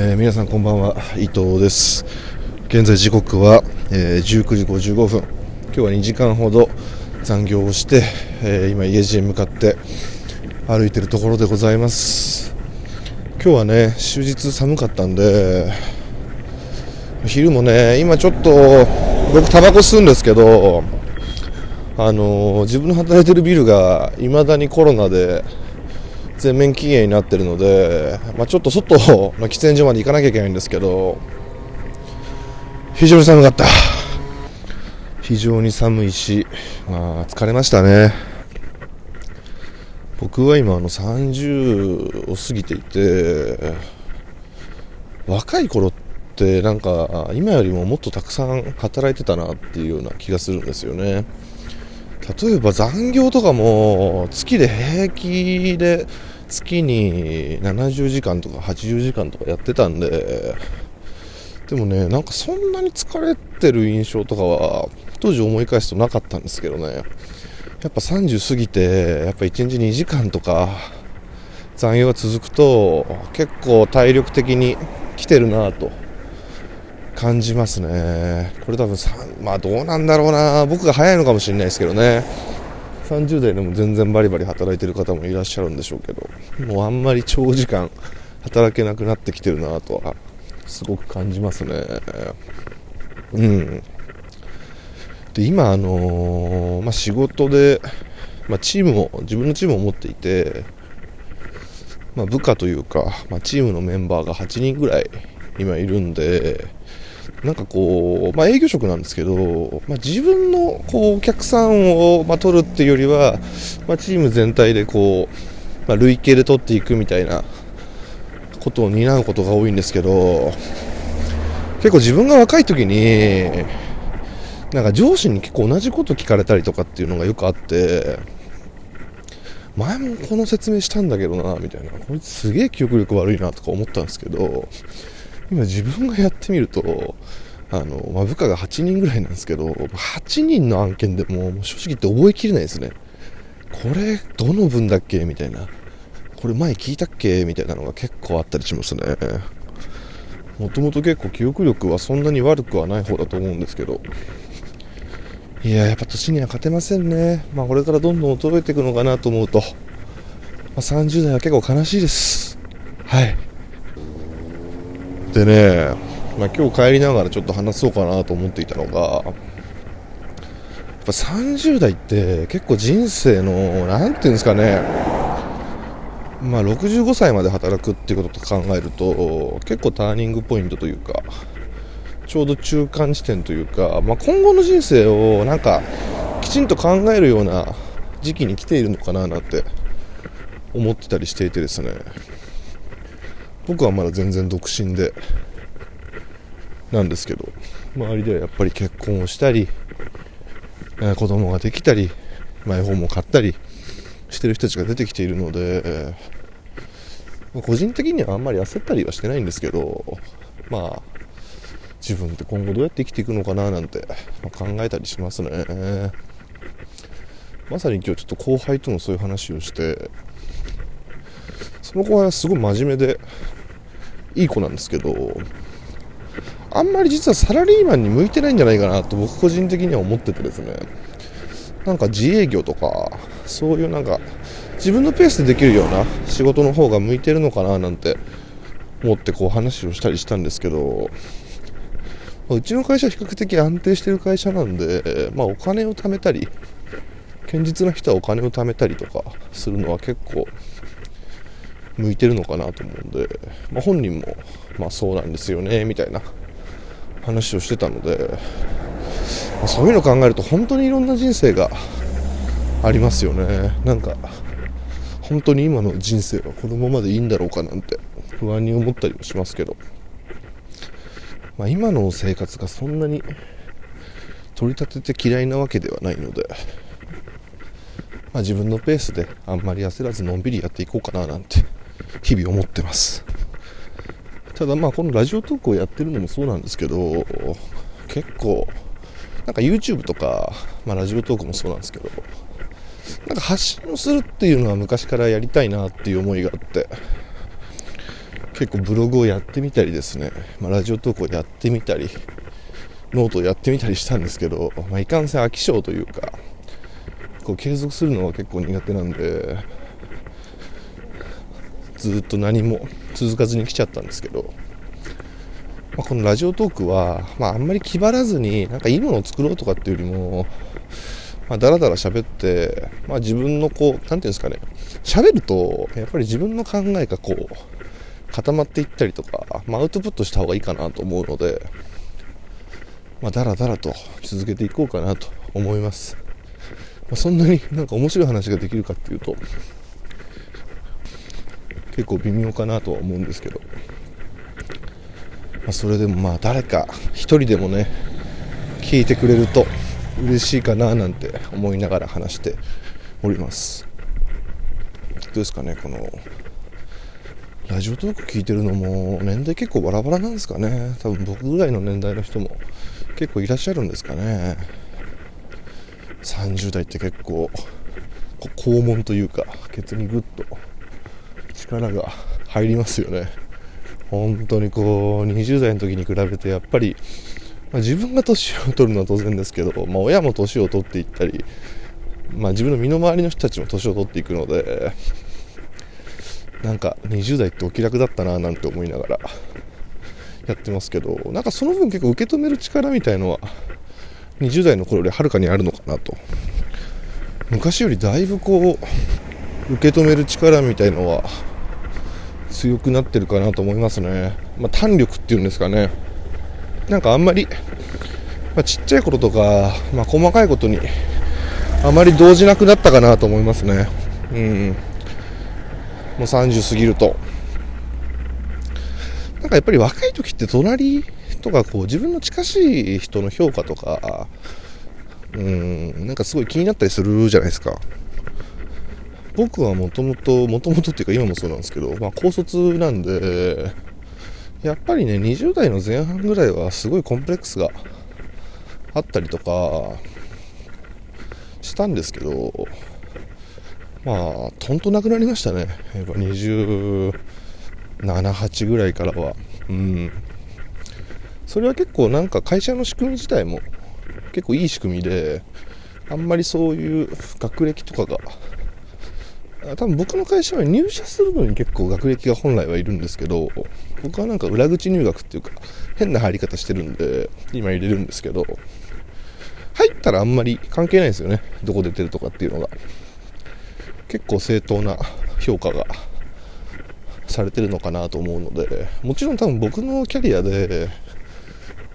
えー皆さんこんばんは伊藤です。現在時刻は、えー19時55分。今日は2時間ほど残業をして、えー今家路へ向かって歩いてるところでございます。今日はね終日寒かったんで昼もね今ちょっと僕タバコ吸うんですけどあのー自分の働いてるビルが未だにコロナで全面禁煙になってるので、まあ、ちょっと外の 喫煙所まで行かなきゃいけないんですけど非常に寒かった。非常に寒いし、まあ、疲れましたね。僕は今あの30を過ぎていて若い頃ってなんか今よりももっとたくさん働いてたなっていうような気がするんですよね。例えば残業とかも月で平気で月に70時間とか80時間とかやってたんででもねなんかそんなに疲れてる印象とかは当時思い返すとなかったんですけどね。やっぱ30過ぎてやっぱ1日2時間とか残業が続くと結構体力的に来てるなと。感じますね。これ多分さまあどうなんだろうな。僕が早いのかもしれないですけどね。30代でも全然バリバリ働いてる方もいらっしゃるんでしょうけどもうあんまり長時間働けなくなってきてるなとはすごく感じますね。うん。で今あのーまあ、仕事で、まあ、チームを自分のチームを持っていて、まあ、部下というか、まあ、チームのメンバーが8人ぐらい今いるんでなんかこう、まあ、営業職なんですけど、まあ、自分のこうお客さんを、まあ、取るっていうよりは、まあ、チーム全体でこう、まあ、累計で取っていくみたいなことを担うことが多いんですけど結構自分が若い時になんか上司に結構同じこと聞かれたりとかっていうのがよくあって前もこの説明したんだけどなみたいな。こいつすげえ記憶力悪いなとか思ったんですけど今自分がやってみるとあの、まあ、部下が8人ぐらいなんですけど8人の案件でももう正直言って覚えきれないですね。これどの分だっけみたいな。これ前聞いたっけみたいなのが結構あったりしますね。もともと結構記憶力はそんなに悪くはない方だと思うんですけど。いややっぱ年には勝てませんね。まあこれからどんどん衰えていくのかなと思うと、ま、30代は結構悲しいです。はい。でね、まあ、今日帰りながらちょっと話そうかなと思っていたのがやっぱ30代って結構人生の何ていうんですかねまあ65歳まで働くっていうことと考えると結構ターニングポイントというかちょうど中間地点というか、まあ、今後の人生をなんかきちんと考えるような時期に来ているのかななんて思ってたりしていてですね。僕はまだ全然独身でなんですけど周りではやっぱり結婚をしたりえ子供ができたりマイホームを買ったりしてる人たちが出てきているので、個人的にはあんまり焦ったりはしてないんですけどまあ自分って今後どうやって生きていくのかななんて、ま考えたりしますね。まさに今日ちょっと後輩ともそういう話をしてその後輩はすごい真面目でいい子なんですけどあんまり実はサラリーマンに向いてないんじゃないかなと僕個人的には思っててですね。なんか自営業とかそういうなんか自分のペースでできるような仕事の方が向いてるのかななんて思ってこう話をしたりしたんですけどうちの会社は比較的安定してる会社なんで、まあ、お金を貯めたり堅実な人はお金を貯めたりとかするのは結構向いてるのかなと思うんで、まあ、本人もまあそうなんですよねみたいな話をしてたので、まあそういうの考えると本当にいろんな人生がありますよね。なんか本当に今の人生はこのままでいいんだろうかなんて不安に思ったりもしますけど、まあ、今の生活がそんなに取り立てて嫌いなわけではないので、まあ、自分のペースであんまり焦らずのんびりやっていこうかななんて日々思ってます。ただまあこのラジオトークをやってるのもそうなんですけど結構なんか YouTube とか、まあ、 Radiotalk もそうなんですけどなんか発信をするっていうのは昔からやりたいなっていう思いがあって結構ブログをやってみたりですね、まあ、ラジオ投稿やってみたりノートをやってみたりしたんですけど、まあ、いかんせん飽き性というかこう継続するのは結構苦手なんでずっと何も続かずに来ちゃったんですけど、まあ、このラジオトークは、まあ、あんまり気張らずになんかいいものを作ろうとかっていうよりも、まあ、だらだら喋って、まあ、自分のこう何ていうんですかね喋るとやっぱり自分の考えがこう固まっていったりとか、まあ、アウトプットした方がいいかなと思うので、まあ、だらだらと続けていこうかなと思います、まあ、そんなになんか面白い話ができるかっていうと結構微妙かなとは思うんですけど、まあ、それでもまあ誰か1人でもね聞いてくれると嬉しいかななんて思いながら話しております。どうですかねこのラジオトーク聞いてるのも年代結構バラバラなんですかね。多分僕ぐらいの年代の人も結構いらっしゃるんですかね。30代って結構肛門というかケツにグッと力が入りますよね。本当にこう20代の時に比べてやっぱり、まあ、自分が年を取るのは当然ですけど、まあ、親も年を取っていったり、まあ、自分の身の回りの人たちも年を取っていくのでなんか20代ってお気楽だったななんて思いながらやってますけどなんかその分結構受け止める力みたいのは20代の頃よりはるかにあるのかなと。昔よりだいぶこう受け止める力みたいのは強くなってるかなと思いますね、まあ、胆力っていうんですかね。なんかあんまり、まあ、ちっちゃい頃とか、まあ、細かいことにあまり動じなくなったかなと思いますね。うん。もう30過ぎると。なんかやっぱり若い時って隣とかこう自分の近しい人の評価とかうん。なんかすごい気になったりするじゃないですか。僕はもともと、もともとっていうか今もそうなんですけど、まあ高卒なんで、やっぱりね、20代の前半ぐらいはすごいコンプレックスがあったりとかしたんですけど、まあ、とんとなくなりましたね。やっぱ27、8ぐらいからは。うん。それは結構なんか会社の仕組み自体も結構いい仕組みで、あんまりそういう学歴とかが多分僕の会社は入社するのに結構学歴が本来はいるんですけど僕はなんか裏口入学っていうか変な入り方してるんで今入れるんですけど入ったらあんまり関係ないですよね。どこ出てるとかっていうのが。結構正当な評価がされてるのかなと思うのでもちろん多分僕のキャリアで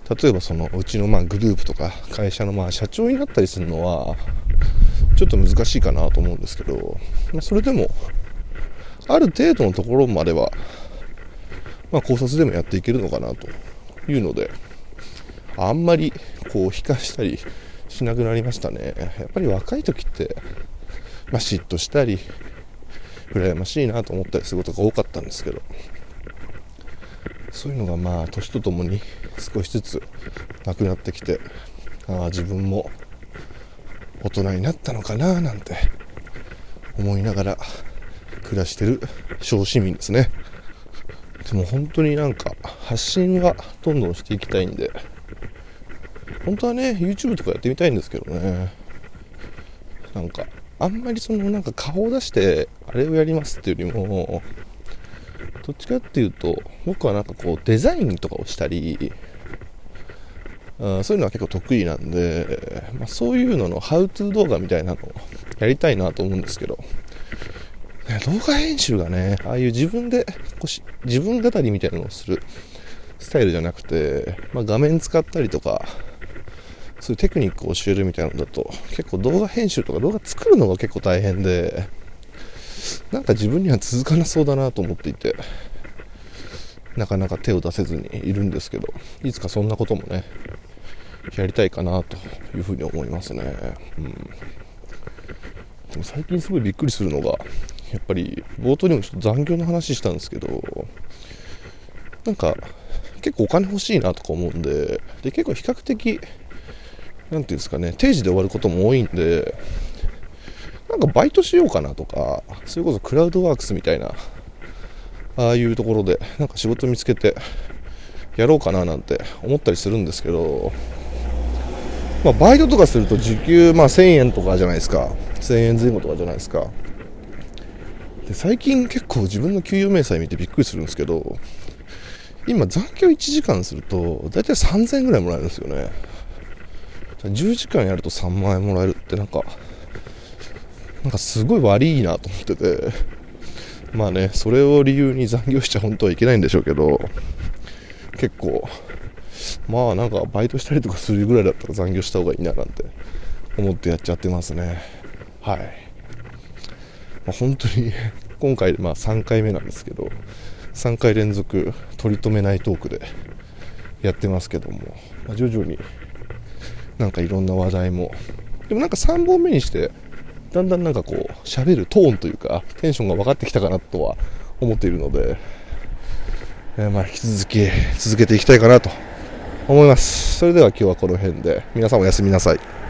例えばそのうちのまあグループとか会社のまあ社長になったりするのはちょっと難しいかなと思うんですけど、それでも、ある程度のところまでは、まあ、考察でもやっていけるのかなというので、あんまりこう、悲観したりしなくなりましたね。やっぱり若い時って、まあ、嫉妬したり、羨ましいなと思ったりすることが多かったんですけど、そういうのがまあ、年とともに少しずつなくなってきて、ああ、自分も大人になったのかななんて思いながら暮らしてる小市民ですね。でも本当になんか発信はどんどんしていきたいんで本当はね YouTube とかやってみたいんですけどね。なんかあんまりそのなんか顔を出してあれをやりますっていうよりもどっちかっていうと僕はなんかこうデザインとかをしたりそういうのは結構得意なんで、まあ、そういうののハウトゥー動画みたいなのをやりたいなと思うんですけど、ね動画編集がね、ああいう自分で、自分語りみたいなのをするスタイルじゃなくて、まあ、画面使ったりとか、そういうテクニックを教えるみたいなのだと、結構動画編集とか動画作るのが結構大変で、なんか自分には続かなそうだなと思っていて、なかなか手を出せずにいるんですけど、いつかそんなこともね、やりたいかなというふうに思いますね。うん、でも最近すごいびっくりするのが、やっぱり冒頭にもちょっと残業の話したんですけど、なんか結構お金欲しいなとか思うんで、で結構比較的、なんていうんですかね、定時で終わることも多いんで、なんかバイトしようかなとか、それこそクラウドワークスみたいなああいうところでなんか仕事見つけてやろうかななんて思ったりするんですけど、まあ、バイトとかすると時給、まあ、1000円とかじゃないですか。1000円前後とかじゃないですか。で最近結構自分の給与明細見てびっくりするんですけど今残業1時間すると大体3000円ぐらいもらえるんですよね。10時間やると3万円もらえるってなんかなんかすごい悪いなと思ってて。まあねそれを理由に残業しちゃ本当はいけないんでしょうけど結構まあなんかバイトしたりとかするぐらいだったら残業した方がいいななんて思ってやっちゃってますね。はい、まあ、本当に今回まあ3回目なんですけど3回連続取り留めないトークでやってますけども、まあ、徐々になんかいろんな話題もでもなんか3本目にしてだんだんなんかこう喋るトーンというかテンションが分かってきたかなとは思っているので、えー、まあ引き続き続けていきたいかなと思います。それでは今日はこの辺で皆さんおやすみなさい。